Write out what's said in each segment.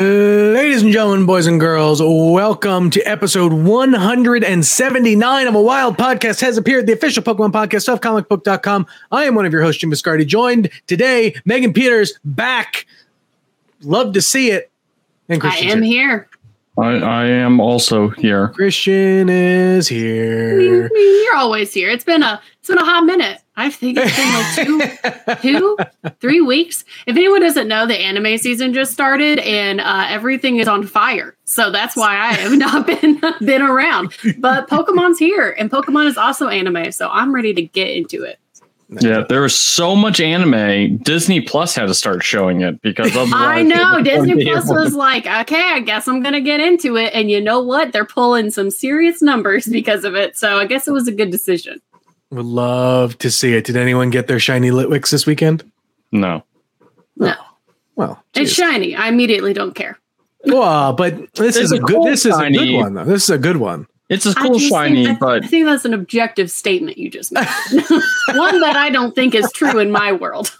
Ladies and gentlemen, boys and girls, welcome to episode 179 of a Wild Podcast has appeared, the official Pokemon podcast of comicbook.com. I am one of your hosts, Jim Viscardi, joined today, Megan Peters, back. Love to see it. And I am here. I, I am also here. Christian is here. You're always here. It's been a it's been a hot minute. I think it's been like two, two, three weeks. If anyone doesn't know, the anime season just started and uh, everything is on fire. So that's why I have not been been around. But Pokemon's here, and Pokemon is also anime. So I'm ready to get into it. Yeah, there was so much anime. Disney Plus had to start showing it because of I know Disney Plus was like, okay, I guess I'm gonna get into it, and you know what? They're pulling some serious numbers because of it. So I guess it was a good decision. Would love to see it. Did anyone get their shiny Litwicks this weekend? No. No. Oh, well, geez. it's shiny. I immediately don't care. Well, but this is a, a good. This shiny. is a good one, though. This is a good one. It's a cool shiny, think, but I think that's an objective statement you just made. One that I don't think is true in my world.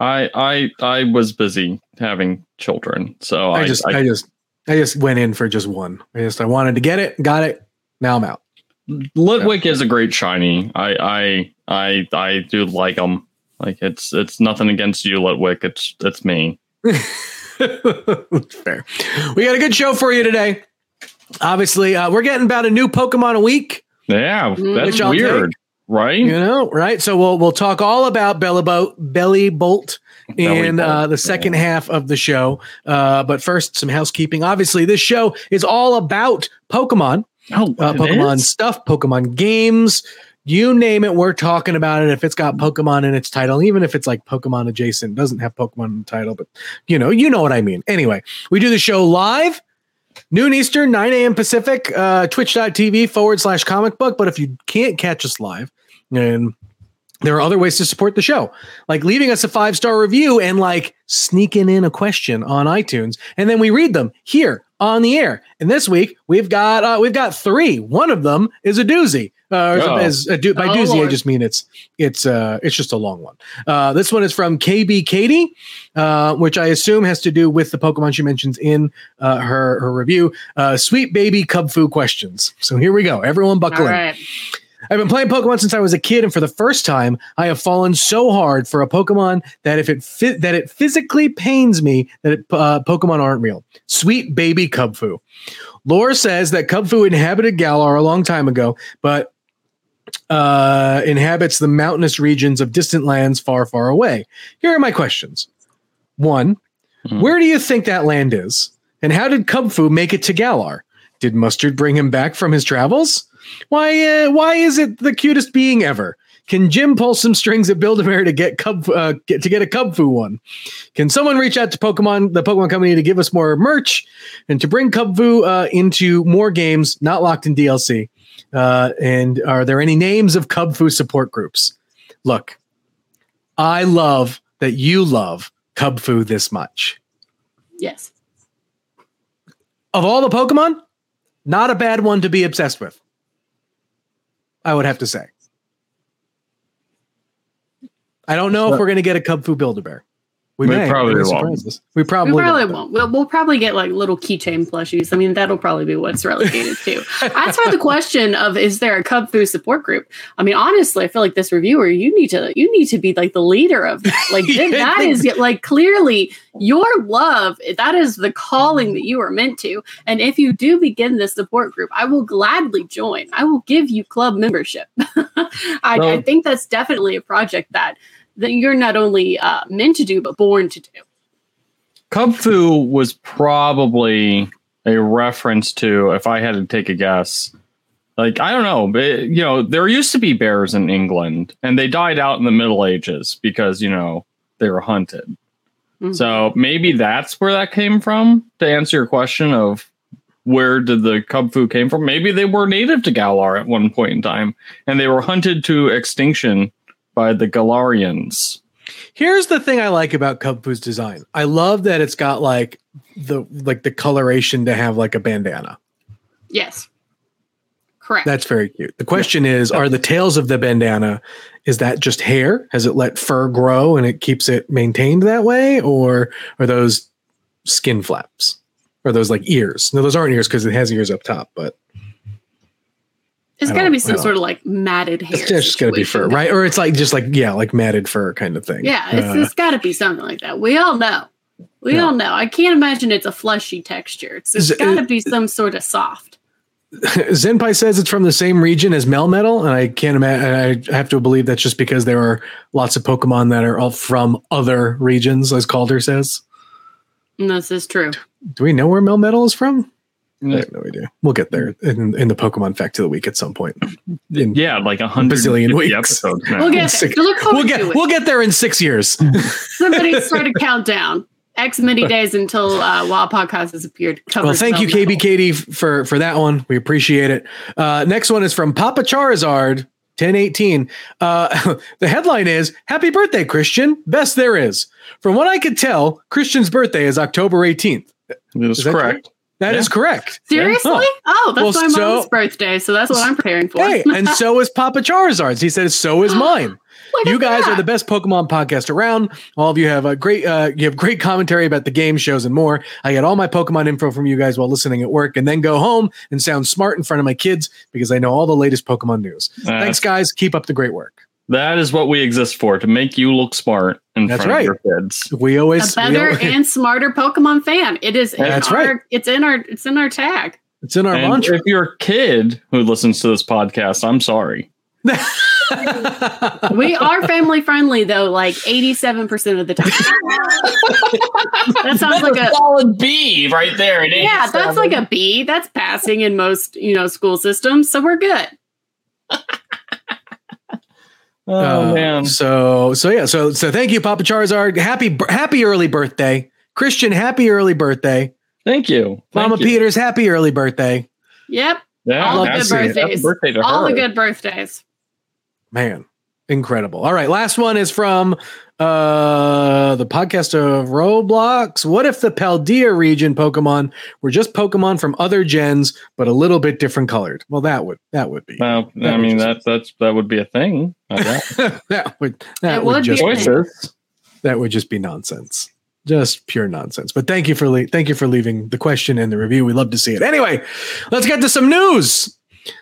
I I I was busy having children, so I, I just I, I, just I just went in for just one. I just I wanted to get it, got it. Now I'm out. Litwick yeah. is a great shiny. I I I I do like them. Like it's it's nothing against you, Litwick. It's it's me. Fair. We got a good show for you today. Obviously, uh, we're getting about a new Pokemon a week. Yeah, that's weird, take. right? You know, right? So we'll we'll talk all about Bellibolt, Belly Bolt in uh, the second yeah. half of the show. Uh, but first, some housekeeping. Obviously, this show is all about Pokemon. Oh, uh, Pokemon is? stuff, Pokemon games, you name it, we're talking about it. If it's got Pokemon in its title, even if it's like Pokemon adjacent, doesn't have Pokemon in the title, but you know, you know what I mean. Anyway, we do the show live noon Eastern, 9 a.m. Pacific, uh, twitch.tv forward slash comic book. But if you can't catch us live, and there are other ways to support the show, like leaving us a five star review and like sneaking in a question on iTunes, and then we read them here on the air. And this week we've got uh, we've got three. One of them is a doozy. Uh, oh. as a do- by oh, doozy, Lord. I just mean it's it's uh it's just a long one. Uh, this one is from KB Katie, uh, which I assume has to do with the Pokemon she mentions in uh, her her review. Uh, sweet baby Kubfu questions. So here we go. Everyone buckle All in. Right. I've been playing Pokemon since I was a kid, and for the first time, I have fallen so hard for a Pokemon that if it fit, that it physically pains me that it, uh, Pokemon aren't real. Sweet baby Kubfu. Lore says that Kubfu inhabited Galar a long time ago, but uh, inhabits the mountainous regions of distant lands far, far away. Here are my questions. One, mm-hmm. where do you think that land is? And how did Kubfu make it to Galar? Did Mustard bring him back from his travels? Why? Uh, why is it the cutest being ever? Can Jim pull some strings at Build-A-Bear to get Cub uh, get, to get a Kubfu one? Can someone reach out to Pokemon, the Pokemon Company, to give us more merch and to bring Kubfu uh, into more games, not locked in DLC? Uh, and are there any names of Kubfu support groups? Look, I love that you love Kubfu this much. Yes. Of all the Pokemon, not a bad one to be obsessed with. I would have to say. I don't know if we're going to get a Kubfu Build a Bear. We, we may. probably won't. We probably, we probably won't. We'll, we'll probably get like little keychain plushies. I mean, that'll probably be what's relegated to. As for the question of is there a Kubfu support group? I mean, honestly, I feel like this reviewer, you need to you need to be like the leader of that. Like that is like clearly your love. That is the calling that you are meant to. And if you do begin this support group, I will gladly join. I will give you club membership. I, well, I think that's definitely a project that that you're not only uh, meant to do but born to do. Kubfu was probably a reference to, if I had to take a guess, Like I don't know, but you know, there used to be bears in England, and they died out in the Middle Ages because you know they were hunted. Mhm. So maybe that's where that came from. To answer your question of where did the Kubfu came from? Maybe they were native to Galar at one point in time, and they were hunted to extinction by the Galarians. Here's the thing I like about Kubfu's design. I love that it's got like the like the coloration to have like a bandana. Yes. Correct. That's very cute. The question is, are the tails of the bandana is that just hair? Has it let fur grow and it keeps it maintained that way, or are those skin flaps? Or those like ears? No, those aren't ears because it has ears up top, but It's got to be some sort of like matted hair. it's just gonna be fur, right? Or it's like just like yeah, like matted fur kind of thing. Yeah, it's, Uh, it's got to be something like that. We all know. We Yeah. all know. I can't imagine it's a fleshy texture. It's, it's got to be some sort of soft. Zenpai says it's from the same region as Melmetal, and I can't imagine. I have to believe that's just because there are lots of Pokemon that are all from other regions, as Calder says. And this is true. Do we know where Melmetal is from? I have no idea. We'll get there in, in the Pokemon fact of the week at some point. In- like a hundred Bazillion weeks. episodes. Now. We'll get there. Sick. So We'll get it. we'll get there in six years. Somebody start a countdown. X many days until uh, Wild Podcast has appeared. well, thank you, Melmetal. KB Katie, for for that one. We appreciate it. Uh, next one is from Papa Charizard. 1018. Uh, the headline is Happy birthday, Christian. Best there is. From what I could tell, Christian's birthday is October 18th. That's Is correct. That is Yeah. correct. Seriously? Yeah. Oh, that's Well, my so- mom's birthday, so that's what I'm preparing for. Hey, and so is Papa Charizard's. He said, so is mine. You guys that. are the best Pokemon podcast around. All of you have a great, uh, you have great commentary about the game shows and more. I get all my Pokemon info from you guys while listening at work, and then go home and sound smart in front of my kids because I know all the latest Pokemon news. Uh, Thanks, guys. Keep up the great work. That is what we exist for to make you look smart in That's front right. of your kids. We a always, we better always- and smarter Pokemon fan. It is. In That's our, right. It's in our. It's in our tag. it's in our And mantra. if you're a kid who listens to this podcast, I'm sorry. We are family friendly though, like eighty-seven percent of the time. that sounds like a solid B right there. It yeah. That's like a B. That's passing in most you know school systems, so we're good. Oh Uh, man. So so yeah. So so thank you, Papa Charizard. Happy happy early birthday, Christian. Happy early birthday, Thank you, Mama Thank you. Peters. Happy early birthday, Yep, Yeah, all the good see it. happy birthdays. birthday all her. the good birthdays. man. Incredible. All right, last one is from uh the podcast of Roblox. What if the Paldea region Pokemon were just Pokemon from other gens, but a little bit different colored? Well, that would that would be Well, That I mean just- that's that's that would be a thing. That would that It would, would be just a be, thing. Choices. that would just be nonsense. Just pure nonsense. But thank you for le- thank you for leaving the question and the review. We love to see it. Anyway, let's get to some news.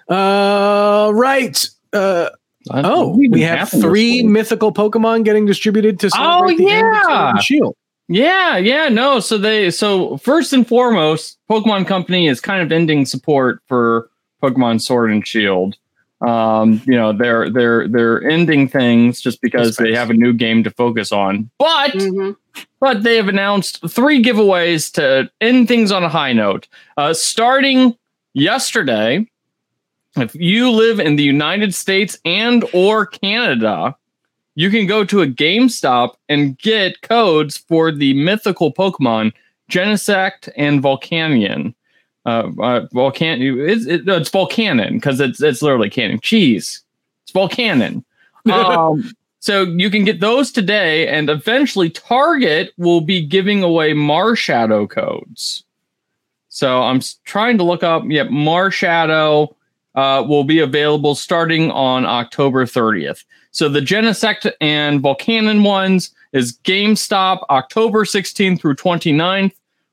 Uh, right. Uh, I oh, don't we have three mythical Pokemon getting distributed to celebrate the end of yeah. Shield. Yeah, yeah, no. So they so first and foremost, Pokemon Company is kind of ending support for Pokemon Sword and Shield. Um, you know, they're they're they're ending things just because they have a new game to focus on. But Mhm. but they have announced three giveaways to end things on a high note. Uh, starting yesterday, if you live in the United States and or Canada, you can go to a GameStop and get codes for the mythical Pokemon Genesect and Volcanion. Uh, uh, Volcan, it's, it, it's Volcanon because it's it's literally cannon cheese. It's Volcanon. Um, so you can get those today, and eventually Target will be giving away Marshadow codes. So I'm trying to look up. Yep, Marshadow uh, will be available starting on October 30th. So the Genesect and Volcanon ones is GameStop October 16th through 29th.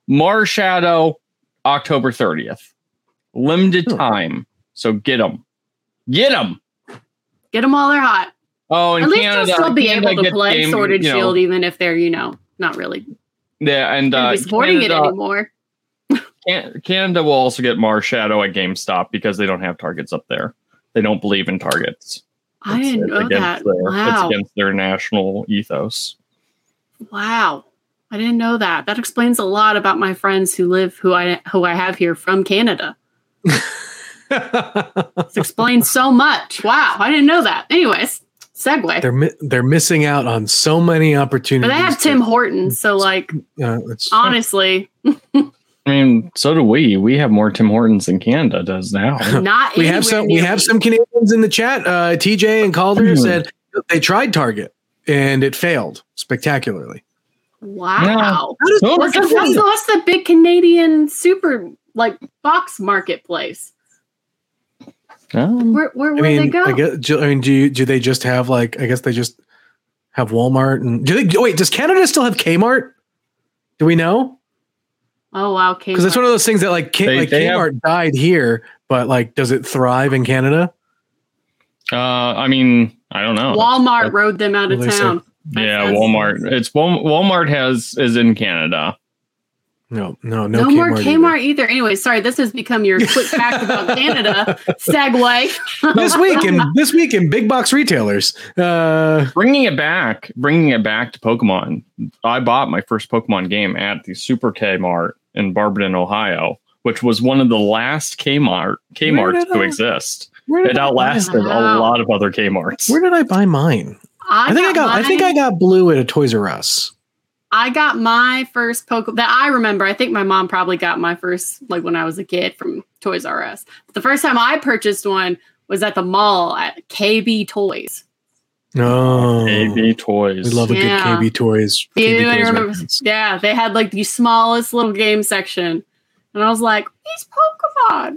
Marshadow October 30th. Limited Hmm. time. So get them. Get them. Get them while they're hot. Oh, in At least Canada, they'll still be Canada able to play game, Sword and you know, Shield, even if they're you know not really Yeah, and gonna uh, be supporting it anymore. Can- Canada will also get Marshadow at GameStop because they don't have targets up there. They don't believe in targets. I It's- didn't it's know against that. Their, Wow. It's against their national ethos. Wow. I didn't know that. That explains a lot about my friends who live who I who I have here from Canada. This explains so much. Wow, I didn't know that. Anyways, segue. they're mi- they're missing out on so many opportunities. But they have to- Tim Hortons, so like uh, it's, honestly, I mean, so do we. We have more Tim Hortons than Canada does now. not we have some we near have some Canadians in the chat. Uh, TJ and Calder Hmm. said they tried Target and it failed spectacularly. Wow. What's the, what's, the, what's the big Canadian super like box marketplace? Um, Where where I mean, they go? I guess. do- I mean, do you, do they just have like? I guess they just have Walmart and do they? Wait, does Canada still have Kmart? Do we know? Oh wow, Because it's one of those things that like, K, They- like they have- Kmart died here, but like, does it thrive in Canada? uh, I mean, I don't know. Walmart rode them out of What do they say? town. yeah, Walmart. It's Walmart has is in Canada. No, no, no. No, more Kmart either. Either. Anyway, sorry, this has become your quick fact about Canada segue. this week in this week in big box retailers. Uh, Bringing it back, bringing it back to Pokemon. I bought my first Pokemon game at the Super Kmart in Barberton, Ohio, which was one of the last Kmart Kmarts to I- exist. It did I outlasted a lot of other Kmarts. Where did I buy mine? I, think I got. I think I got blue at a Toys R Us. I got my first Pokemon that I remember. I think my mom probably got my first like when I was a kid from Toys R Us. The first time I purchased one was at the mall at KB Toys. No, AB Toys. we love a Yeah. good KB Toys. Yeah, KB I Toys remember. reference. Yeah, they had like the smallest little game section, and I was like, "These Pokemon,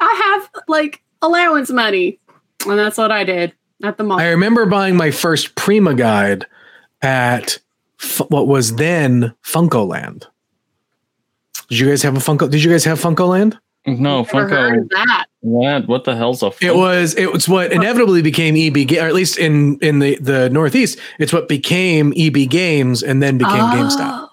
I have like allowance money," and that's what I did at the mall. I remember buying my first Prima guide at F- what was then Funco Land. Did you guys have a Funco? Did you guys have Funco Land? No, Never Funko. that. What? What the hell's a It was it was what inevitably became EB, Ga- or at least in in the the Northeast, it's what became EB Games and then became oh. GameStop. Oh,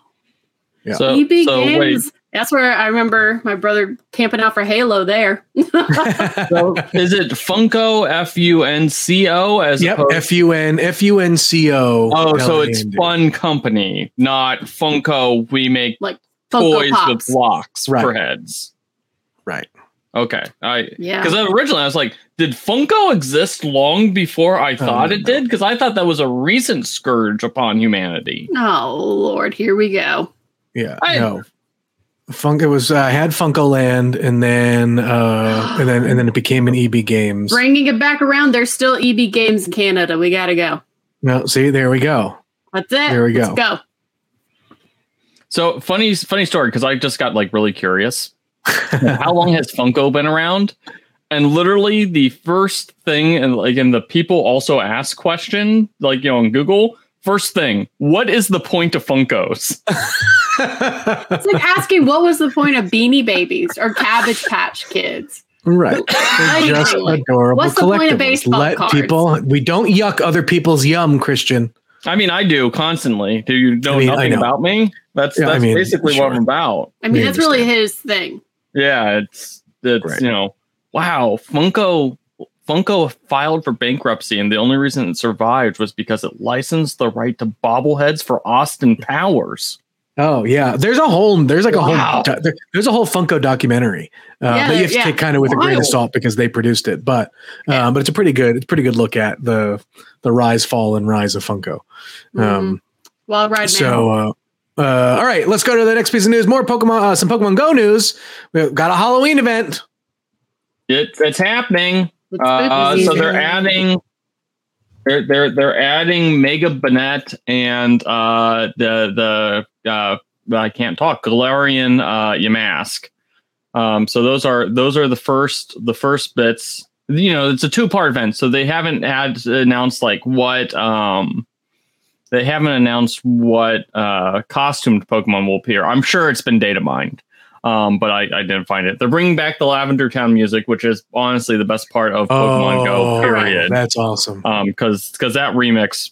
Yeah. So, EB so wait, Games. That's where I remember my brother camping out for Halo there. so is it Funco F U N C O as yep, opposed? F U N F U N C O. oh, so it's L A N D. Fun Company, not Funko. We make Funko toys Pops. with blocks Right. for heads. Right. Okay, I Yeah. because originally I was like, did Funko exist long before I thought no. it did? Because I thought that was a recent scourge upon humanity. Oh Lord, here we go. Yeah, I- no. Funk. It was. uh, I had Funco Land, and then uh, and then and then it became an EB Games. Bringing it back around, there's still EB Games in Canada. We gotta go. No, see, there we go. That's it. There we Let's go. go. So funny, funny story because I just got like really curious. How long has Funko been around? And literally the first thing, and like, and the people also ask question, like you know, on Google. First thing, what is the point of Funkos? It's like asking what was the point of Beanie Babies or Cabbage Patch Kids. right. They're just adorable. what's the point of collectibles. baseball Let cards? people. We don't yuck other people's yum, Christian. I mean, I do constantly. Do you know I mean, nothing know. about me? That's Yeah, I that's mean, basically sure. what I'm about. I mean, We that's really his thing. Yeah, it's it's Right. you know, wow, Funko Funko filed for bankruptcy, and the only reason it survived was because it licensed the right to bobbleheads for Austin Powers. Oh yeah, there's a whole there's like a Wow. whole there- there's a whole Funko documentary uh, Yeah, that you have to yeah. take kind of with a grain of salt because they produced it, but um, but it's a pretty good it's a pretty good look at the the rise, fall, and rise of Funko. Um, Wild Ride Man. so uh, uh, all right, let's go to the next piece of news. More Pokemon, uh, some Pokemon Go news. We've got a Halloween event. It, it's happening. It's Uh, so they're adding. They're they're they're adding Mega Banette and uh, the the uh, I can't talk Galarian uh, Yamask. Um, so those are those are the first the first bits. You know, it's a two part event, so they haven't had announced like what um, they haven't announced what uh, costumed Pokemon will appear. I'm sure it's been data mined. Um, but I, I didn't find it. They're bringing back the Lavender Town music, which is honestly the best part of Pokemon Go. Period. Oh, That's awesome. Um, because because that remix,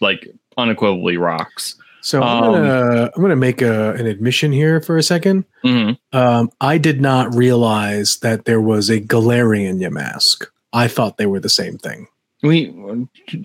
like unequivocally rocks. So I'm um, gonna I'm gonna make a, an admission here for a second. hmm Um, I did not realize that there was a Galarian mask. I thought they were the same thing. We,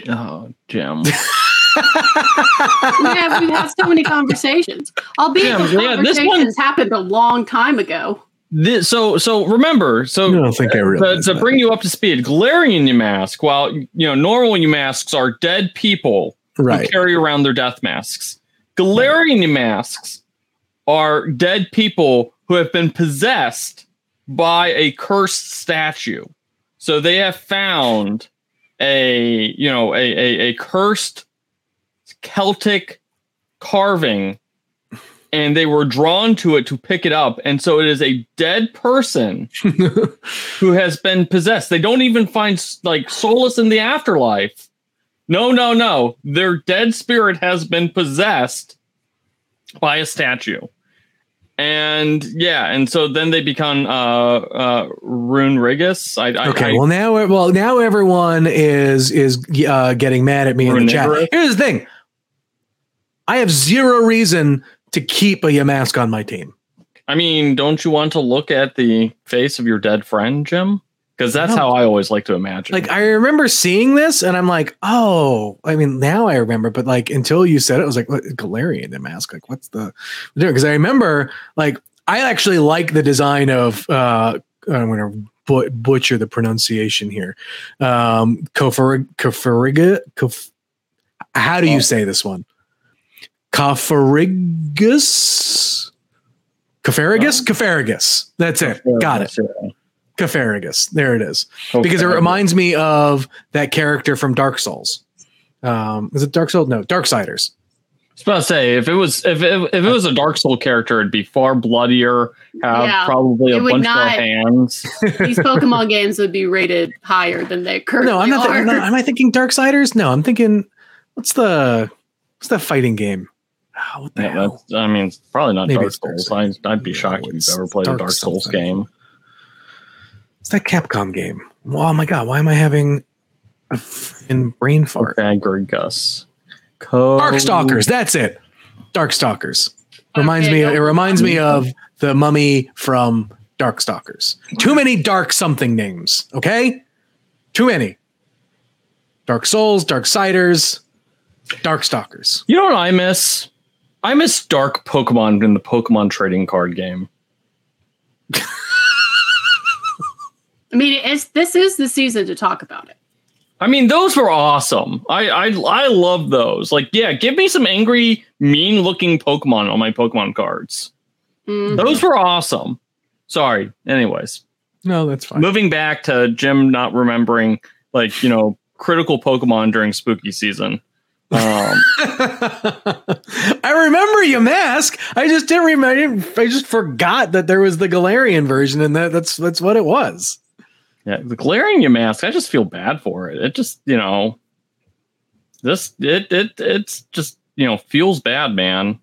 oh, Jim. we have we've had so many conversations. Albeit Yeah, those yeah, this conversations happened a long time ago. This, so so remember so I don't think I to, realized to that. bring you up to speed galarian masks while you know normal masks are dead people who carry around their death masks galarian masks are dead people who have been possessed by a cursed statue so they have found a you know a a, a cursed celtic carving and they were drawn to it to pick it up. And so it is a dead person who has been possessed. They don't even find like solace in the afterlife. No no no. Their dead spirit has been possessed by a statue. And yeah and so then they become uh uh Runerigus i, I Okay, I, well now, well now everyone is is uh, getting mad at me in the chat. Here's the thing: I have zero reason to keep a Yamask on my team. I mean don't you want to look at the face of your dead friend jim because that's No. how i always like to imagine Like I remember seeing this, and I'm like, oh, I mean, now I remember, but like until you said it, I was like, what, Galarian Yamask? Like, what's the Because I remember, like, I actually like the design of. uh I'm gonna but- butcher the pronunciation here. Um, Kofarig, Kofariga, Kof- how do you Oh. say this one? Kofarigus? Kofarigus? Kofarigus. That's it. Got it. Kofarigus. There it is. Because it reminds me of that character from Dark Souls. Um, is it Dark Souls? No, Darksiders. I was about to say if it was if it, if it was a Dark Soul character, it'd be far bloodier. Have Yeah, probably a it would bunch not- more hands. These Pokemon games would be rated higher than they currently No, I'm not. are. Th- no, am I thinking Darksiders? No, I'm thinking. What's the what's that fighting game? Oh, what the Yeah, hell? that's, I mean, it's probably not Maybe Dark it's Dark Souls. Souls. I'd, I'd be No, shocked if you've ever played Dark a Dark Souls something. game. It's that Capcom game. Oh my god, why am I having a in brain fart? Agrigus. Co- Darkstalkers. That's it. Darkstalkers. Reminds Okay, me. go It reminds me of the mummy from Darkstalkers. Too many dark something names. Okay, too many. Dark Souls, Darksiders, Darkstalkers. You know what I miss? I miss Dark Pokemon in the Pokemon trading card game. I mean, it's this is the season to talk about it. I mean, those were awesome. I I I love those. Like, yeah, give me some angry, mean-looking Pokemon on my Pokemon cards. Mhm. Those were awesome. Sorry. Anyways, No, that's fine. moving back to Jim not remembering, like you know, critical Pokemon during spooky season. Um, I remember Yamask. I just didn't remember. I just forgot that there was the Galarian version, and that, that's that's what it was. yeah, the Galarian Yamask. I just feel bad for it. It just you know, this it it it's just you know feels bad, man.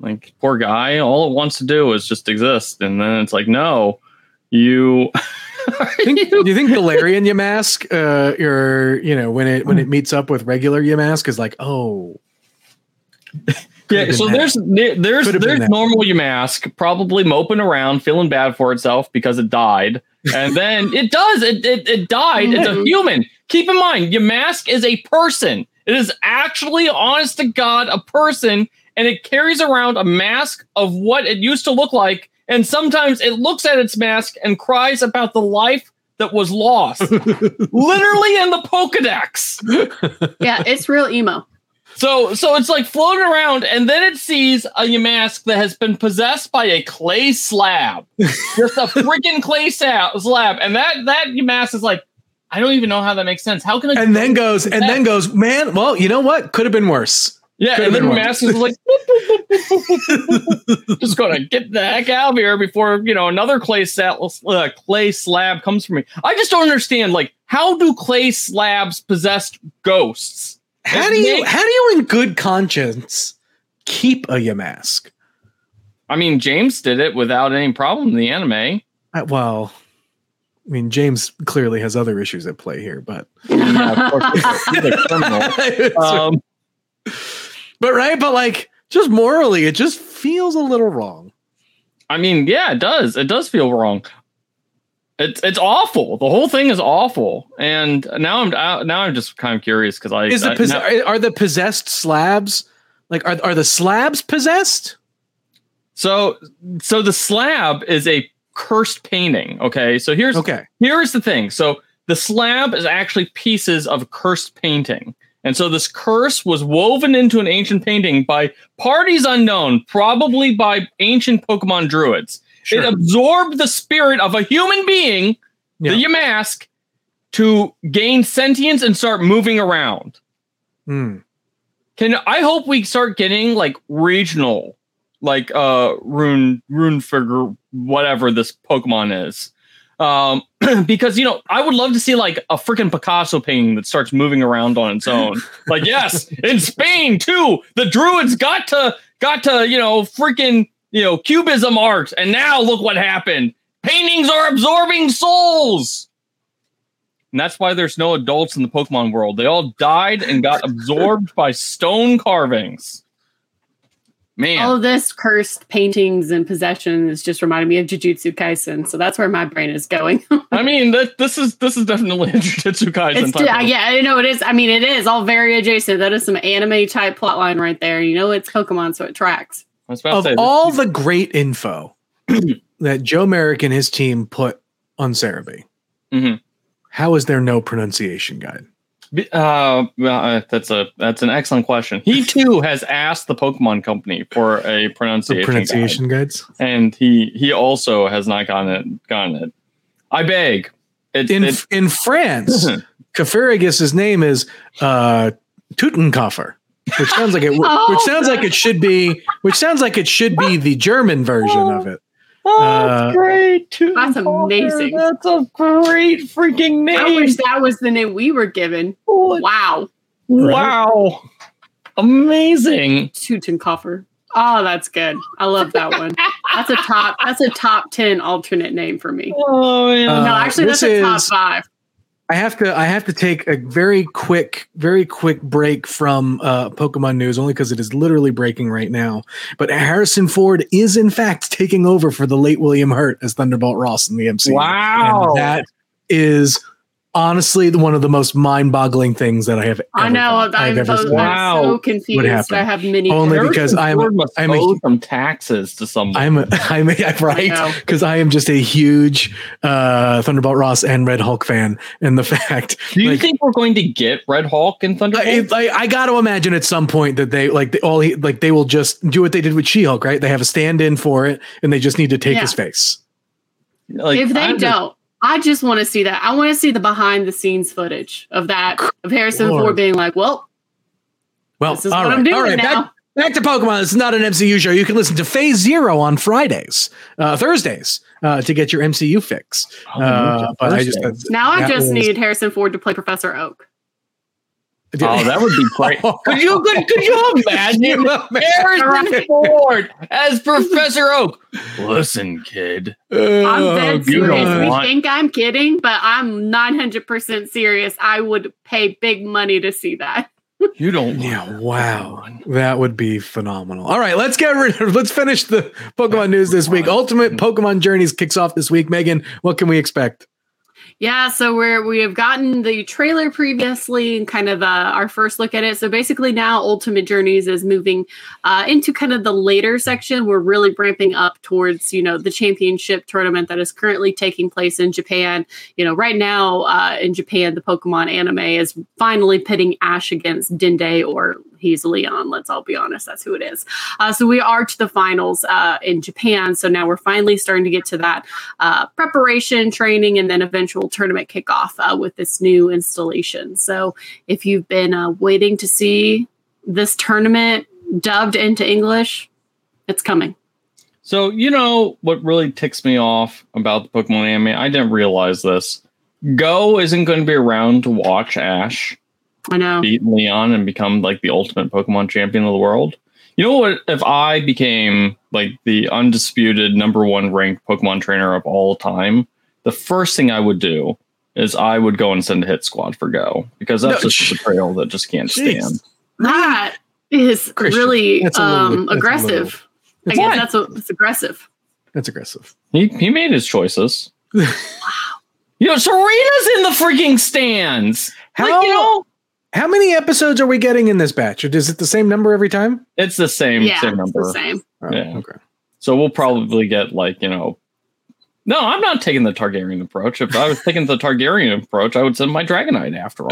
Like poor guy, all it wants to do is just exist, and then it's like, no, you. Think, do you think Galarian Yamask, uh, or you know, when it when it meets up with regular Yamask, is like, oh, Yeah, so that. there's there's Could've been there's that. normal Yamask probably moping around, feeling bad for itself because it died, and then it does it it, it died. It's a human. Keep in mind, Yamask is a person. It is actually, honest to God, a person, and it carries around a mask of what it used to look like. And sometimes it looks at its mask and cries about the life that was lost, literally in the Pokedex. Yeah, it's real emo. So so it's like floating around, and then it sees a mask that has been possessed by a clay slab, just a freaking clay slab, and that that mask is like, I don't even know how that makes sense. How can I? and then goes and then goes, man. Well, you know what? Could have been worse. Yeah, could've and then been Yamask is like, just gonna get the heck out of here before you know another clay sa- uh, clay slab comes for me. I just don't understand. Like, how do clay slabs possess ghosts? How It do you makes- how do you in good conscience keep a Yamask? I mean, James did it without any problem in the anime. Uh, well, I mean, James clearly has other issues at play here, but Yeah, course. He's a criminal. Um, but right, but like just morally, it just feels a little wrong. I mean, yeah, it does. It does feel wrong. It's it's awful. The whole thing is awful. And now I'm now I'm just kind of curious because I Is the I- pos- now- are the possessed slabs like are are the slabs possessed? So so the slab is a cursed painting. Okay, so here's Okay. here's the thing. So the slab is actually pieces of cursed painting. And so this curse was woven into an ancient painting by parties unknown, probably by ancient Pokemon druids. Sure. It absorbed the spirit of a human being, Yeah. the Yamask, to gain sentience and start moving around. Hmm. Can I hope we start getting like regional, like uh rune rune figure, whatever this Pokemon is. Um because you know, I would love to see like a freaking Picasso painting that starts moving around on its own. like, yes, in Spain too, the druids got to got to, you know, freaking, you know, cubism art, and now look what happened. Paintings are absorbing souls. And that's why there's no adults in the Pokemon world. They all died and got absorbed by stone carvings. Man. All of this cursed paintings and possessions just reminded me of Jujutsu Kaisen, so that's where my brain is going. I mean, that this is this is definitely a Jujutsu Kaisen it's type. uh, of- yeah, I know it is. I mean, it is all very adjacent. That is some anime type plotline right there. You know, it's Pokemon, so it tracks. I was about to Of say, all the great info that Joe Merrick and his team put on Serebii, Mhm. how is there no pronunciation guide? Uh, well, uh, that's a that's an excellent question. He too has asked the Pokemon Company for a The pronunciation, pronunciation guides guide, and he he also has not gotten it. Gotten it. I beg. It, in it, in France. Kefirigus's name is uh, Tutenkoffer, which sounds like it. Oh, which sounds like it should be. Which sounds like it should be the German version of it. Oh, uh, that's great. Too. That's amazing. That's a great freaking name. I name. wish that was the name we were given. Wow, Wow. Amazing. Tutenkoffer. Oh, that's good. I love that one. That's a top. That's a top ten alternate name for me. Oh man. Uh, no, actually, this that's a top is- five. I have to. I have to take a very quick, very quick break from uh, Pokemon news, only because it is literally breaking right now. But Harrison Ford is in fact taking over for the late William Hurt as Thunderbolt Ross in the MCU. Wow. And that is honestly the- one of the most mind-boggling things that I have. I ever know. thought I've I'm, ever I'm seen. Wow. so confused. happened? I have many. Only because I'm- I'm a- owe some taxes to someone. I'm a, I'm a, I'm right because I am just a huge uh, Thunderbolt Ross and Red Hulk fan, and the fact Do you like, think we're going to get Red Hulk and Thunderbolt? I, I, I got to imagine at some point that they like they, all he, like they will just do what they did with She-Hulk, right? They have a stand-in for it, and they just need to take Yeah. his face. Like, if they I'm don't, I just want to see that. I want to see the behind the scenes footage of that of Harrison Lord. Ford being like, "Well, Well, this is all what right, I'm doing all right. now." Back, back to Pokemon. This is not an MCU show. You can listen to Phase Zero on Fridays, uh, Thursdays, uh, to get your MCU fix. Oh, Uh, but I just Thursdays. now I just was- need Harrison Ford to play Professor Oak. Oh, that would be great. Could you could, could you imagine Harrison Ford as Professor Oak? Listen, kid. Oh, I'm Oh, dead serious. We want- think I'm kidding, but I'm 900% serious. I would pay big money to see that. You don't. Yeah, wow. That would be phenomenal. All right, let's get rid of let's finish the Pokemon news this week. Ultimate Pokemon Journeys kicks off this week. Megan, what can we expect? Yeah, so we're we have gotten the trailer previously and kind of uh, our first look at it. So basically, now Ultimate Journeys is moving uh, into kind of the later section. We're really ramping up towards you know the championship tournament that is currently taking place in Japan. You know, right now uh, in Japan, the Pokemon anime is finally pitting Ash against Dande, or he's Leon. Let's all be honest, that's who it is. Uh, so we are to the finals uh, in Japan. So now we're finally starting to get to that uh, preparation, training, and then eventual tournament kickoff uh, with this new installation. So if you've been uh, waiting to see this tournament dubbed into English, it's coming. So you know what really ticks me off about the Pokemon anime? I didn't realize this. Goh isn't going to be around to watch Ash I know. beat Leon and become like the ultimate Pokemon champion of the world. You know what? If I became like the undisputed number one ranked Pokemon trainer of all time, the first thing I would do is I would go and send a hit squad for Goh because that's No, just a betrayal that just can't Jeez. stand. That is Christian, really that's little um, bit- aggressive. little- I guess that's what it's aggressive. That's aggressive. He he made his choices. Wow. You know, Serena's in the freaking stands. How Like, you know, how many episodes are we getting in this batch? Or is it the same number every time? it's the same yeah, same it's number. the same. Oh, Yeah. Okay. So we'll probably get like you know. No, I'm not taking the Targaryen approach. If I was taking the Targaryen approach, I would send my Dragonite after all.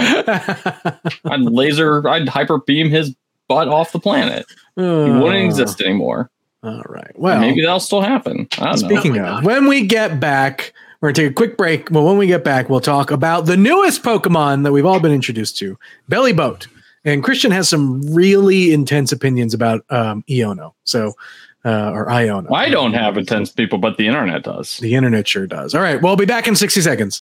I'd laser, I'd hyper beam his butt off the planet. He wouldn't uh, exist anymore. All right. Well, Maybe that'll still happen. I don't know. Speaking Oh of, when we get back, we're gonna take a quick break. but when we get back, we'll talk about the newest Pokemon that we've all been introduced to, Bellibolt. And Christian has some really intense opinions about um, Iono. So, uh, or Iono. I don't have intense people, but the internet does. The internet sure does. All right. We'll be back in 60 seconds.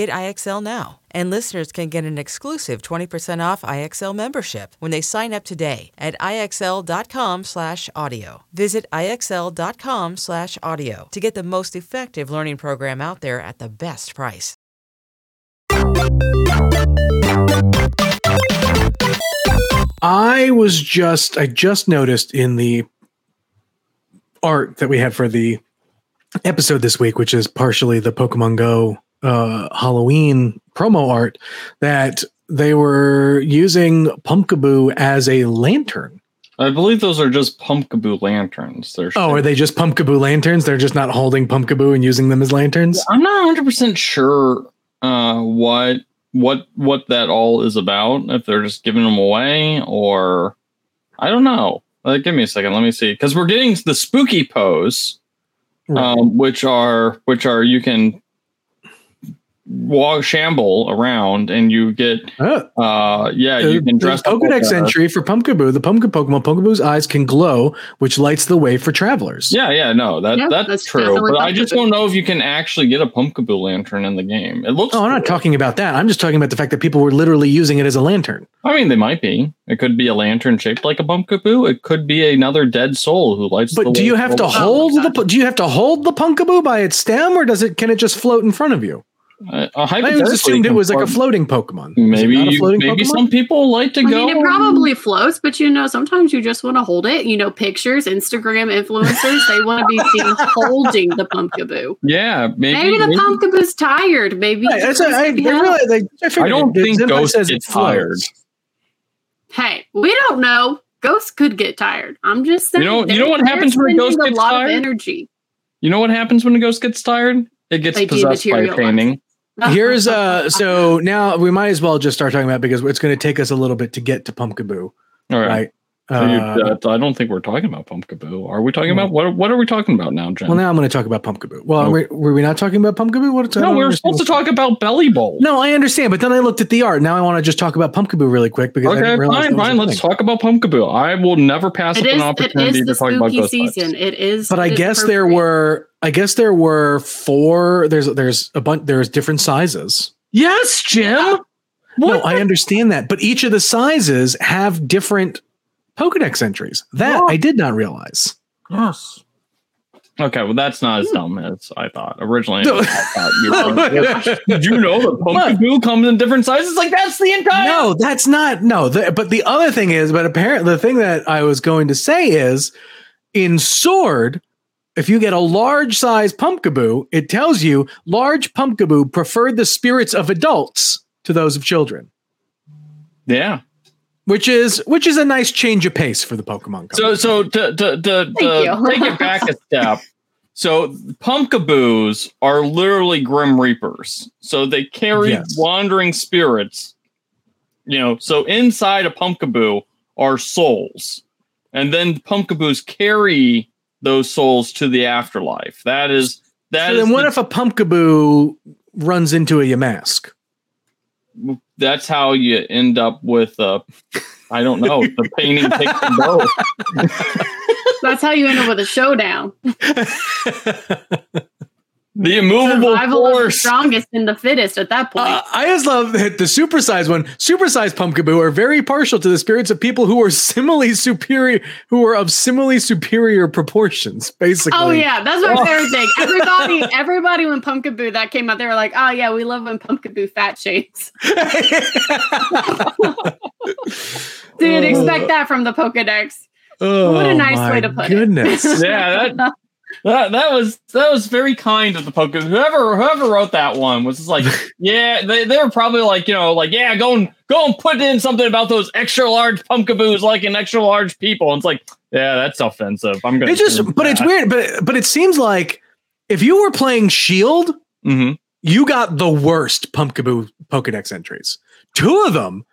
Get IXL now. And listeners can get an exclusive 20% off IXL membership when they sign up today at IXL.com/audio. Visit IXL.com/audio to get the most effective learning program out there at the best price. I was just, I just noticed in the art that we had for the episode this week, which is partially the Pokemon Go uh, Halloween promo art, that they were using Pumpkaboo as a lantern. I believe those are just Pumpkaboo lanterns. They're Oh, are they just Pumpkaboo lanterns? They're just not holding Pumpkaboo and using them as lanterns? I'm not 100 percent sure uh, what what what that all is about. If they're just giving them away, or I don't know. Uh, give me a second. Let me see. Because we're getting the spooky pose, Right. um, which are which are you can walk shamble around and you get Oh. uh yeah you can dress There's up Pokedex entry for Pumpkaboo. The Pumpkin Pokemon, Pumpkaboo's eyes can glow, which lights the way for travelers. Yeah, yeah, no, that Yeah, that's, that's true. definitely But I just don't know if you can actually get a Pumpkaboo lantern in the game. It looks. Oh, I'm not talking about that. I'm just talking about the fact that people were literally using it as a lantern. I mean, they might be. It could be a lantern shaped like a Pumpkaboo. It could be another dead soul who lights. the But do way you have to hold my the pu- do you have to hold the Pumpkaboo by its stem, or does it can it just float in front of you? Uh, I always hypothetically, assumed it was like a floating Pokemon. Maybe not you- floating maybe Pokemon? some people like to I go. mean, it probably floats, but you know, sometimes you just want to hold it. You know, pictures, Instagram influencers, they want to be seen holding the pumpkaboo. Yeah, maybe. Maybe the maybe- pumpkaboo's tired. Maybe Right, it that's a- I, I needs to be held. realize, like, I, I don't it- think Zenpai Ghost says gets tired. Hey, we don't know. Ghosts could get tired. I'm just saying. You know- you know what happens when a spending ghost a gets lot tired? of energy. You know what happens when a ghost gets tired? It gets They possessed by a dematerialize. painting. Here's uh so now we might as well just start talking about because it's going to take us a little bit to get to Pumpkaboo, All right. right? So you- Uh, uh, I don't think we're talking about Pumpkaboo. Are we talking No. about what? What are we talking about now, Jen? well, now I'm going to talk about Pumpkaboo. Well, Oh. were, were we not talking about Pumpkaboo? What? I no, we were supposed to talk about Bellibolt. No, I understand, but then I looked at the art. Now I want to just talk about Pumpkaboo really quick because I Okay, didn't fine, fine. Let's thing. talk about Pumpkaboo. I will never pass It up is. an It opportunity is to talk about spooky ghost types. season. It is. But I it is guess there were. I guess there were four. There's there's a bunch. There's different sizes. Yes, Jim. No, What? I understand that, but each of the sizes have different Pokedex entries. That oh. I did not realize. yes. Okay, well, that's not as hmm. dumb as I thought originally. I thought you were Did you know that Pumpkaboo comes in different sizes? Like that's the entire. No, that's not no. The, but the other thing is, but apparently the thing that I was going to say is, in Sword, if you get a large size Pumpkaboo, it tells you large Pumpkaboo preferred the spirits of adults to those of children, Yeah. Which is which is a nice change of pace for the Pokemon. So, company. so to to to, to take it back a step. So Pumpkaboos are literally Grim Reapers. So they carry Yes. wandering spirits. You know, so inside a Pumpkaboo are souls, and then Pumpkaboos carry those souls to the afterlife. That is that So is then what the- if a Pumpkaboo runs into a Yamask? That's how you end up with a I don't know. The painting takes them both. That's how you end up with a showdown. The immovable Survival of the force. strongest and the fittest at that point. Uh, I just love that the supersized one. Supersized pumpkaboo are very partial to the spirits of people who are similarly superior, who are of similarly superior proportions. Basically, Oh yeah, that's my Oh. favorite thing. Everybody, everybody when Pumpkaboo that came out, they were like, "Oh yeah, we love when Pumpkaboo fat shades." Dude, expect that from the Pokedex. Oh, What a nice my way to put it. goodness. yeah, that, that that was that was very kind of the Pokemon. Whoever whoever wrote that one was just like, yeah, they, they were probably like, you know, like, yeah, go and go and put in something about those extra large pumpkaboos like in extra large people. And it's like, yeah, that's offensive. I'm gonna It just, but it's weird. But but it seems like if you were playing Shield, hmm you got the worst Pumpkaboo Pokedex entries. Two of them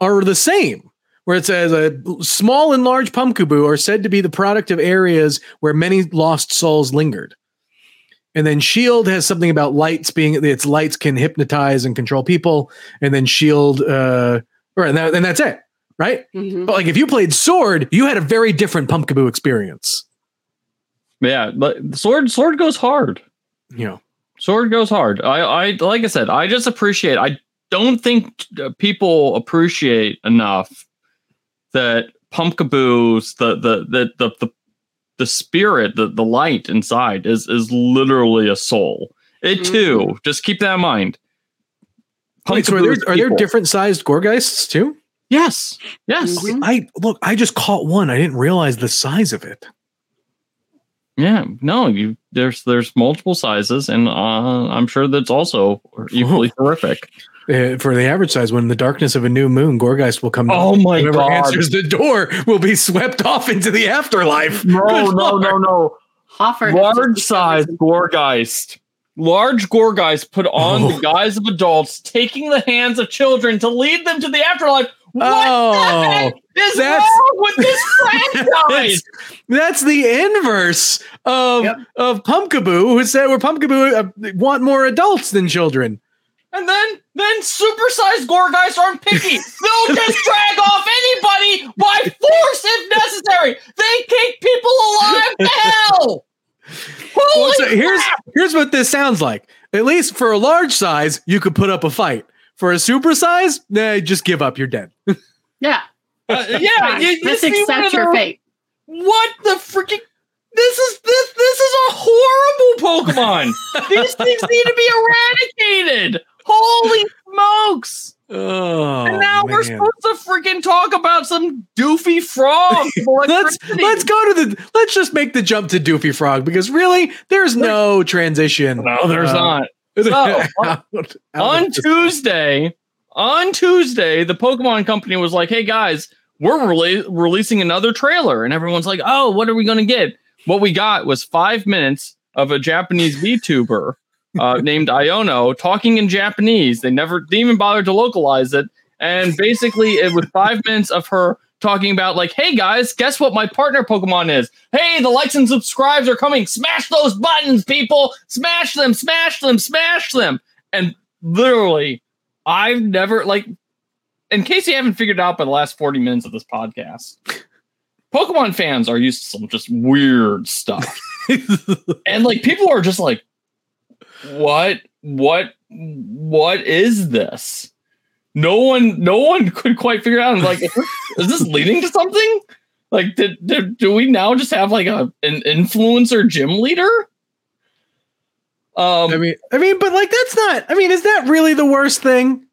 are the same, where it says a small and large Pumpkaboo are said to be the product of areas where many lost souls lingered. And then Shield has something about lights being its lights can hypnotize and control people. And then Shield, uh, or and, that, and that's it, right? Mhm. But like if you played Sword, you had a very different Pumpkaboo experience. Yeah, but sword sword goes hard. You know, Sword goes hard. I, I like I said, I just appreciate. I don't think uh, people appreciate enough that pumpkaboos, the the the the the, the spirit, the the light inside is is literally a soul. It too. Just keep that in mind. Wait, so are Pumpkaboo there, is are there different sized Gourgeists too? Yes. Yes. Mhm. I look, I just caught one. I didn't realize the size of it. Yeah. No. You there's there's multiple sizes, and uh, I'm sure that's also equally terrific. Uh, for the average size, when the darkness of a new moon, Gourgeist will come. Oh my Whoever God. answers the door will be swept off into the afterlife. No, Good no, lord. no, no. Hoffer large size discovered Gourgeist. Large Gourgeist put on Oh. the guise of adults, taking the hands of children to lead them to the afterlife. What Oh, the heck is that's- wrong with this franchise? That's the inverse of Yep. of Pumpkaboo, who said where Pumpkaboo uh, want more adults than children. And then, then supersized Gourgeist aren't picky. They'll just drag off anybody by force if necessary. They kick people alive to hell. Holy Well, so here's crap! here's what this sounds like. At least for a large size, you could put up a fight. For a super size, nah, just give up. You're dead. Yeah, Uh, yeah, fine. you, you just accept your fate. What the freaking? This is this this is a horrible Pokemon. These things need to be eradicated. Holy smokes! Oh, and now we're supposed to freaking talk about some doofy frog. let's let's go to the let's just make the jump to Doofy Frog because really there's no transition. No, there's uh, not. So, out- out On Tuesday, on Tuesday, the Pokemon Company was like, "Hey guys, we're rela- releasing another trailer," and everyone's like, "Oh, what are we going to get?" What we got was five minutes of a Japanese VTuber uh, named Iono talking in Japanese. They never didn't even bother to localize it, and basically, it was five minutes of her talking about like, "Hey guys, guess what my partner Pokemon is? Hey, the likes and subscribes are coming. Smash those buttons, people! Smash them! Smash them! Smash them!" And literally, I've never like. In case you haven't figured out by the last forty minutes of this podcast, Pokemon fans are used to some just weird stuff, and like people are just like, "What? What? What is this?" No one, no one could quite figure out. And like, is this, leading to something? Like, did, did do we now just have like a an influencer gym leader? Um, I mean, I mean, but like that's not. I mean, is that really the worst thing?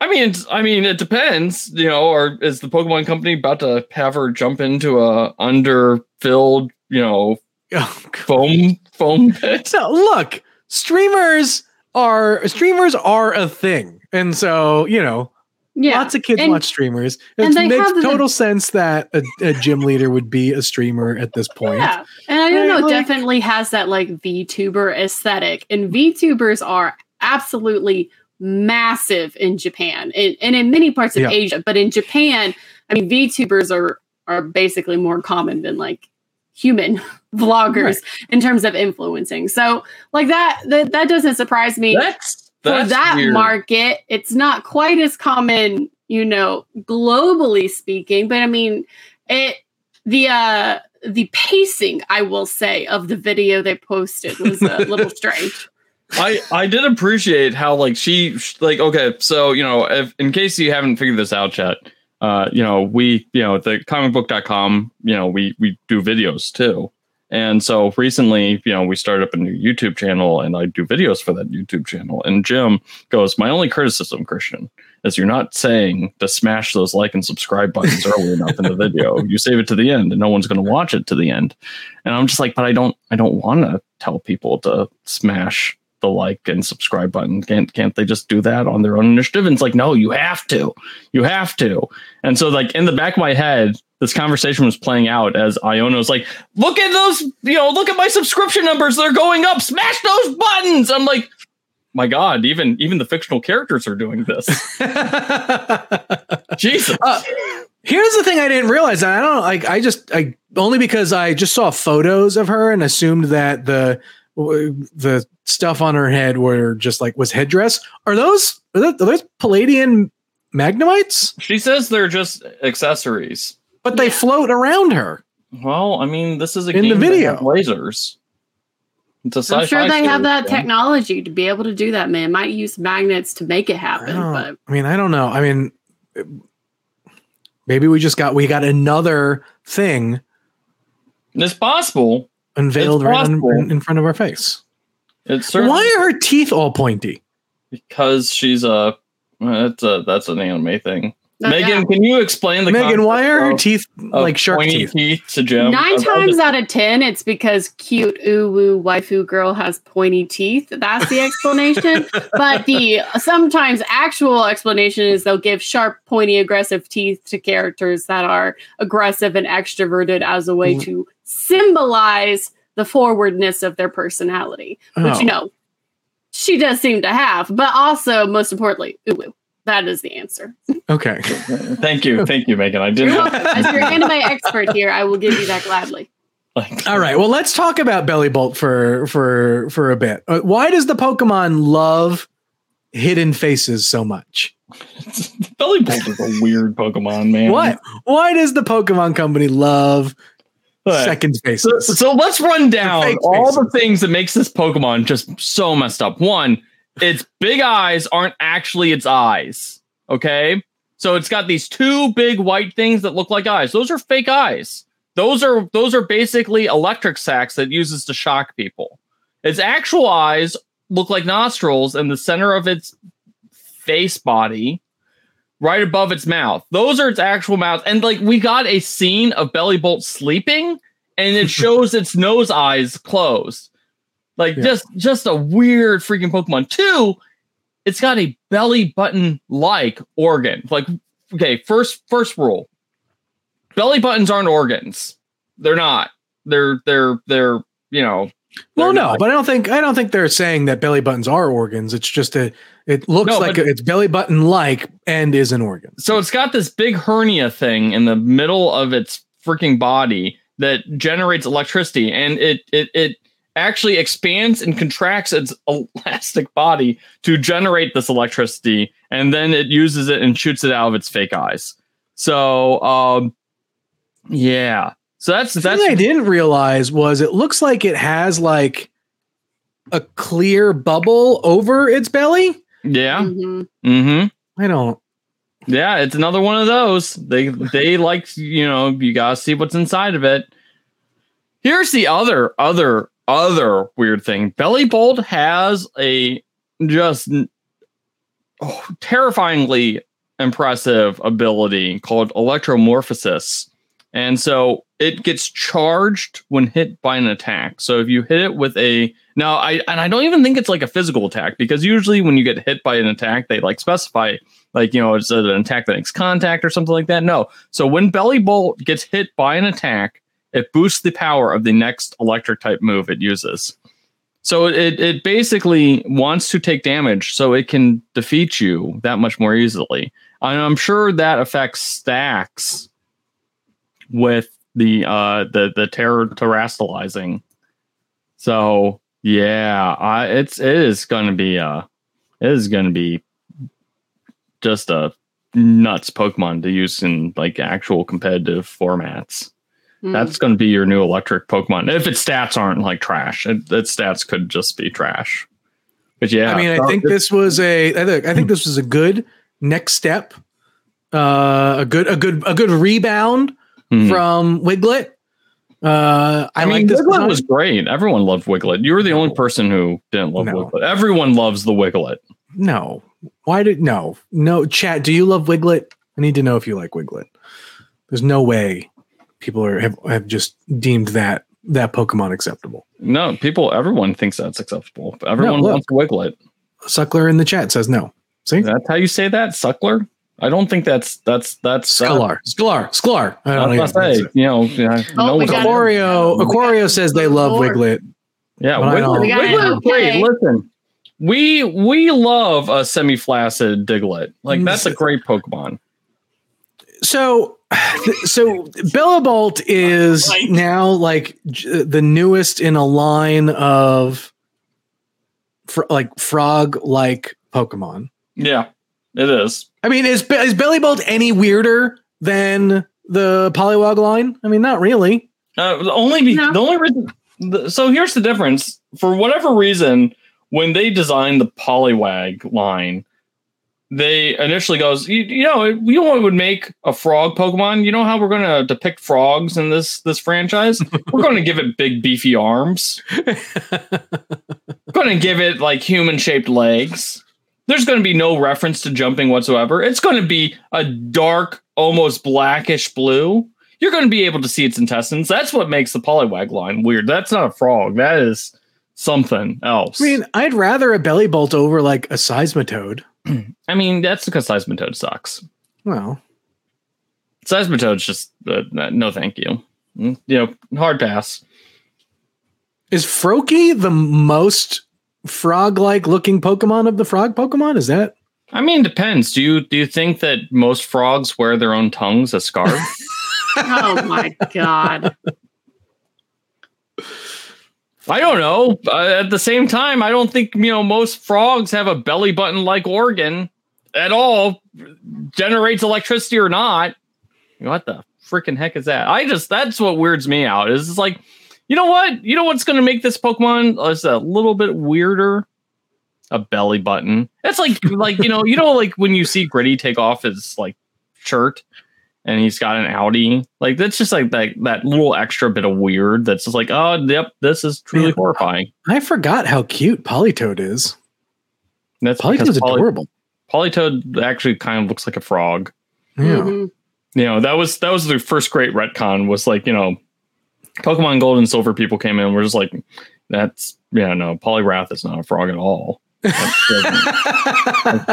I mean, it's, I mean, it depends, you know. Or is the Pokemon Company about to have her jump into a underfilled, you know, Oh, foam foam pit? So look, streamers are streamers are a thing, and so you know, Yeah, lots of kids and- watch streamers. It makes have the- total sense that a, a gym leader would be a streamer at this point. Yeah, and I don't know, like- definitely has that like VTuber aesthetic, and VTubers are absolutely massive in Japan and, and in many parts of Yeah. Asia. But in Japan, I mean, VTubers are are basically more common than like human vloggers Right. in terms of influencing. So like that that, that doesn't surprise me. That's For that weird. market, it's not quite as common, you know, globally speaking. But I mean, it the uh the pacing, I will say, of the video they posted was a little strange. I I did appreciate how like she like okay so you know if in case you haven't figured this out yet uh you know we you know the comicbook.com you know we we do videos too. And so recently you know we started up a new YouTube channel and I do videos for that YouTube channel. And Jim goes my only criticism Christian is you're not saying to smash those like and subscribe buttons early enough in the video. You save it to the end and no one's going to watch it to the end. And I'm just like but I don't I don't want to tell people to smash the like and subscribe button. Can't can't they just do that on their own initiative? And it's like, no, you have to. You have to. And so like in the back of my head, this conversation was playing out as Iono was like, look at those, you know, look at my subscription numbers. They're going up. Smash those buttons. I'm like, my God, even even the fictional characters are doing this. Jesus. Uh, here's the thing I didn't realize. I don't like I just I only because I just saw photos of her and assumed that the the stuff on her head were just like was headdress. Are those are, that, are those Paldean magnemites? She says they're just accessories, but they float around her. Well, I mean, this is a In the game that video. lasers. It's a I'm sure sci-fi they have that yeah. technology to be able to do that, man. Might use magnets to make it happen, don't- but I mean, I don't know. I mean, maybe we just got we got another thing It's possible. Unveiled right on, in, front of our face. It's certainly Why are her teeth all pointy? because she's a. That's a that's an anime thing. Oh, Megan, yeah. can you explain the Megan, why are her teeth like shark pointy teeth? to Jim? Nine I- I times just- out of ten, it's because cute ooh uwu waifu girl has pointy teeth. That's the explanation. but the sometimes actual explanation is they'll give sharp, pointy, aggressive teeth to characters that are aggressive and extroverted as a way Mm. to symbolize the forwardness of their personality, which Oh. you know she does seem to have. But also, most importantly, uwu. That is the answer. Okay. Thank you, thank you, Megan. I You're didn't. welcome. As your anime expert here, I will give you that gladly. Like, All right. Well, let's talk about Bellibolt for for for a bit. Uh, Why does the Pokemon love hidden faces so much? Bellibolt is a weird Pokemon, man. What? Why does the Pokemon Company love But- second So, faces? so let's run down fake all the things that makes this Pokemon just so messed up. One, its big eyes aren't actually its eyes. Okay, so it's got these two big white things that look like eyes. Those are fake eyes. Those are those are basically electric sacs that it uses to shock people. Its actual eyes look like nostrils in the center of its face body, right above its mouth. Those are its actual mouth. And like we got a scene of Bellibolt sleeping, and it shows its nose eyes closed. Like Yeah. just just a weird freaking Pokemon. Two, it's got a belly button like organ. Like okay, first first rule. Belly buttons aren't organs. They're not. They're they're they're you know. well, no, but I don't think I don't think they're saying that belly buttons are organs. It's just a it looks No, like but- it's belly button like and is an organ. so it's got this big hernia thing in the middle of its freaking body that generates electricity and it it it actually expands and contracts its elastic body to generate this electricity and then it uses it and shoots it out of its fake eyes so um yeah so that's The that's thing I didn't realize was it looks like it has like a clear bubble over its belly. yeah Mhm. mm-hmm I don't. Yeah, it's another one of those. They they like you know you gotta see what's inside of it. Here's the other other other weird thing. Bellibolt has a just oh, terrifyingly impressive ability called electromorphosis, and so it gets charged when hit by an attack. So if you hit it with a now I and I don't even think it's like a physical attack because usually when you get hit by an attack they like specify like you know it's an attack that makes contact or something like that no so when Bellibolt gets hit by an attack it boosts the power of the next electric type move it uses. So it it basically wants to take damage so it can defeat you that much more easily. And i'm sure that affects stacks with the uh the the terror Terastalizing so yeah i it's it is gonna be uh it is gonna be just a nuts Pokemon to use in like actual competitive formats. Hmm. That's going to be your new electric Pokemon. If its stats aren't like trash, it, its stats could just be trash. But yeah, I mean, I think this was a. I think I think this was a good next step. Uh, a good a good a good rebound Hmm. from Wiglett. Uh, I, I, mean, like this. Wiglett design. was great. Everyone loved Wiglett. You were the only person who didn't love No. Wiglett. Everyone loves the Wiglett. no. Why did no no chat? Do you love Wiglett? I need to know if you like Wiglett. There's no way people are have, have just deemed that that Pokemon acceptable. No, people, everyone thinks that's acceptable. Everyone look. wants Wiglett. Suckler in the chat says no. See, That's how you say that, Suckler. I don't think that's that's that's Scalar, Scalar, Scalar. I I don't know. say, you know, yeah, Oh, no we one's- got- Aquario, Aquario says they love Lord. Wiglett. yeah, but Wiglett, Wiglett it, is great. Listen, we we love a semi-flaccid Diglett. Like mm, that's a great Pokemon. So, so Bellibolt is now like j- the newest in a line of fr- like frog-like Pokemon. Yeah, it is. I mean, is Be- is Bellibolt any weirder than the Poliwag line? I mean, not really. Uh, the only be, No. the only reason. The, so here's the difference. For whatever reason, when they designed the Poliwag line, they initially goes, you, you know, you know what would make a frog Pokemon? You know how we're going to depict frogs in this this franchise? we're going to give it big beefy arms. going to give it like human shaped legs. There's going to be no reference to jumping whatsoever. It's going to be a dark, almost blackish blue. You're going to be able to see its intestines. That's what makes the Poliwag line weird. That's not a frog. That is something else. I mean, I'd rather a Bellibolt over like a Seismitoad. I mean, that's because Seismitoad sucks. Well, Seismitoad's just uh, no, thank you. Mm, You know, hard pass. is Froakie the most frog-like looking Pokemon of the frog Pokemon? Is that? I mean, depends. Do you do you think that most frogs wear their own tongues as scarves? oh my god. I don't know. Uh, at the same time, I don't think you know most frogs have a belly button like organ at all. Generates electricity or not? What the freaking heck is that? I just that's what weirds me out. Is it's like, you know what? You know what's going to make this Pokemon is a little bit weirder. A belly button. It's like like you know you know like when you see Gritty take off his like shirt and he's got an Audi. Like that's just like that that little extra bit of weird. That's just like, oh, yep, this is truly Man. horrifying. I forgot how cute Politoed is. That's because Politoed's Poly- adorable. Politoed actually kind of looks like a frog. Yeah. Mhm. You know, that was that was the first great retcon. Was like you know, Pokemon Gold and Silver people came in. and We're just like, that's yeah, no, Poliwrath is not a frog at all.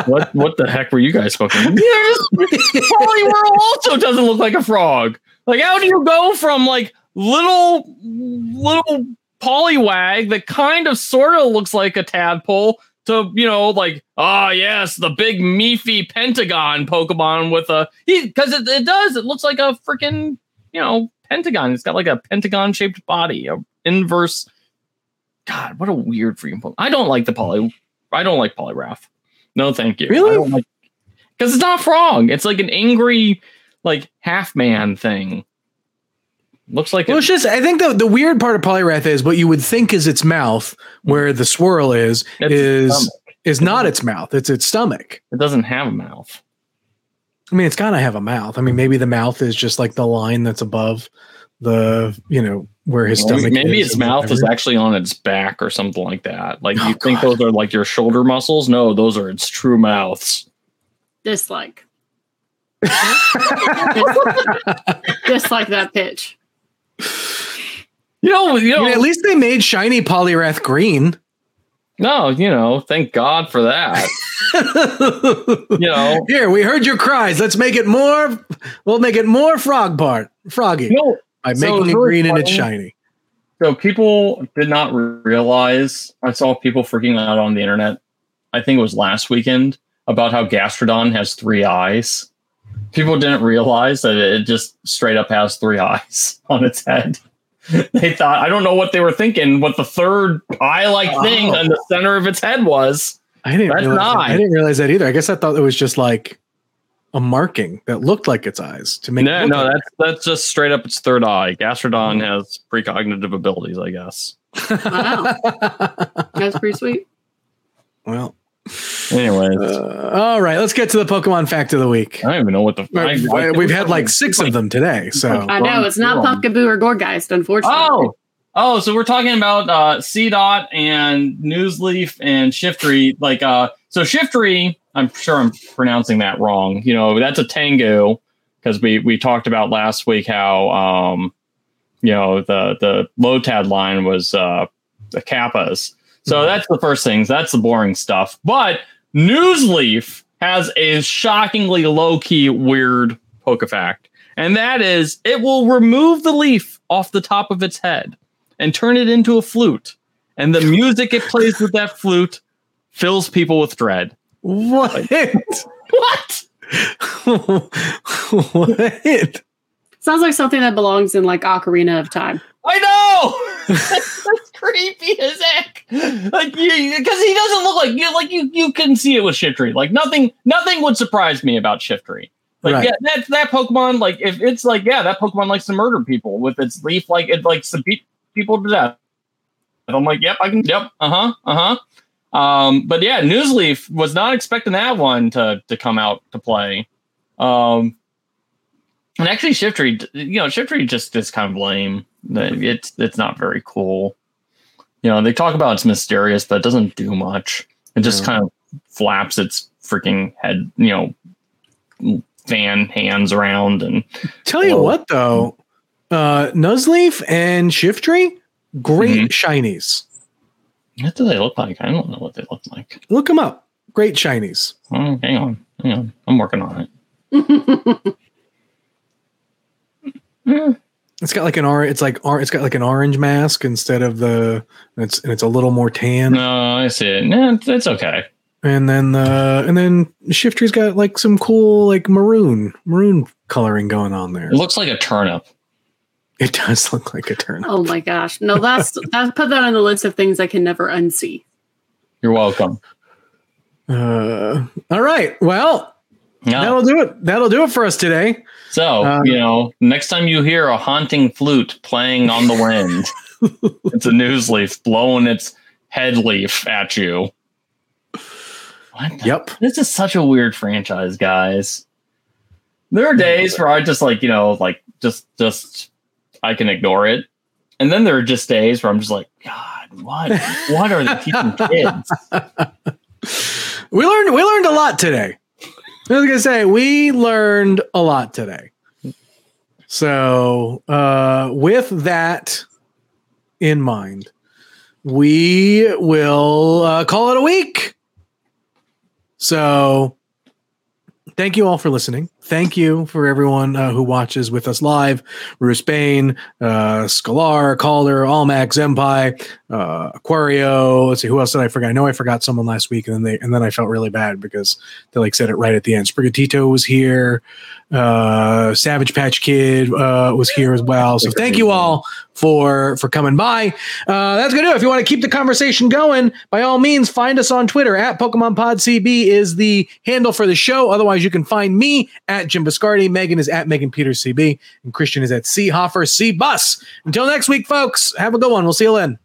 What what the heck were you guys fucking? Yes, Poliwhirl also doesn't look like a frog. Like, how do you go from like little little Poliwag that kind of sort of looks like a tadpole to you know like ah yes the big meefy Pentagon Pokemon with a he because it, it does it looks like a freaking you know pentagon. It's got like a pentagon shaped body, a inverse. God, what a weird freaking Pokemon. I don't like the poly. I don't like Poliwrath. No, thank you. Really? Don't like because it's not frog. It's like an angry, like half man thing. Looks like Well, it, it's just I think the the weird part of Poliwrath is what you would think is its mouth, where the swirl is, its is is not its mouth. It's its stomach. it doesn't have a mouth. I mean, it's gotta have a mouth. I mean, maybe the mouth is just like the line that's above the, you know, where his Maybe, stomach. maybe is its or mouth is actually on its back or something like that. Like Oh, you think God. those are like your shoulder muscles? No, those are its true mouths. Dislike. Dislike that pitch. You know, you I know. mean, at least they made shiny Poliwrath green. no, you know. Thank God for that. you know. Here, we heard your cries. Let's make it more. We'll make it more frog part, froggy You know, so making it really green and it's shiny. So people did not realize. I saw people freaking out on the internet. I think it was last weekend about how Gastrodon has three eyes. People didn't realize that it just straight up has three eyes on its head. they thought I don't know what they were thinking. What the third eye-like thing in the center of its head was. I didn't. That's realize that. not. I didn't realize that either. I guess I thought it was just like a marking that looked like its eyes to make. No, look no, like that's that's just straight up its third eye. Gastrodon has precognitive abilities, I guess. Wow. That's pretty sweet. well, Anyways, uh, all right. Let's get to the Pokemon fact of the week. I don't even know what the. I- I- We've had like six of them today, so I know it's not Wrong. Pumpkaboo or Gourgeist, unfortunately. Oh, oh, so we're talking about uh, Seedot and Nuzleaf and Shiftry. Like, uh, so Shiftry, I'm sure I'm pronouncing that wrong. You know, that's a Tango because we we talked about last week how um, you know the the Lotad line was uh the Kappas. So that's the first things. That's the boring stuff. But Nuzleaf has a shockingly low key weird Pokefact, and that is it will remove the leaf off the top of its head and turn it into a flute. And the music it plays with that flute fills people with dread. What? What? what? Sounds like something that belongs in like Ocarina of Time. I know. that's, that's creepy as heck. Like because he doesn't look like you. Like you, you can see it with Shiftry. Like nothing, nothing would surprise me about Shiftry. Like Right. yeah, that that Pokemon. Like if it's like yeah, that Pokemon likes to murder people with its leaf. Like it likes to beat people to death. And I'm like, yep, I can. Yep, uh huh, uh huh. Um, but yeah, Nuzleaf was not expecting that one to to come out to play. Um, and actually, Shiftry, you know, Shiftry just is kind of lame. It's it's not very cool. You know, they talk about it's mysterious, but it doesn't do much. It just Yeah. kind of flaps its freaking head, you know, fan hands around and Tell you what, though, uh, Nuzleaf and Shiftry, great shinies. What do they look like? I don't know what they look like. Look them up. Great shinies. Oh, hang on, hang on, I'm working on it. It's got like an or It's like or It's got like an orange mask instead of the. and It's and it's a little more tan. No, I see it. No, it's, it's okay. And then uh and then Shiftry's got like some cool like maroon maroon coloring going on there. It looks like a turnip. It does look like a turnip. oh my gosh. No, that's that put that on the list of things I can never unsee. You're welcome. Uh, all right. Well, Yeah. that'll do it. That'll do it for us today. So, Um, you know, next time you hear a haunting flute playing on the wind, it's a Nuzleaf blowing its head leaf at you. What the- Yep. This is such a weird franchise, guys. There are days where I just like, you know, like just just I can ignore it. And then there are just days where I'm just like, God, what? What are they teaching kids? We learned we learned a lot today. I was gonna say we learned a lot today. So uh, with that in mind, we will uh, call it a week. So thank you all for listening. Thank you for everyone uh, who watches with us live. Bruce Bain, uh, Calder, Almac, Zempai, uh, Aquario. Let's see who else did I forget. I know I forgot someone last week, and then they and then I felt really bad because they like said it right at the end. Sprigatito was here. Uh, Savage Patch Kid uh, was here as well. So thank you all for for coming by. Uh, that's gonna do. If you want to keep the conversation going, by all means, find us on Twitter at Pokemon Pod CB is the handle for the show. Otherwise, you can find me at Jim Viscardi. Megan is at Megan Peters CB, and Christian is at C Hoffer C Bus. Until next week, folks. Have a good one. We'll see you then.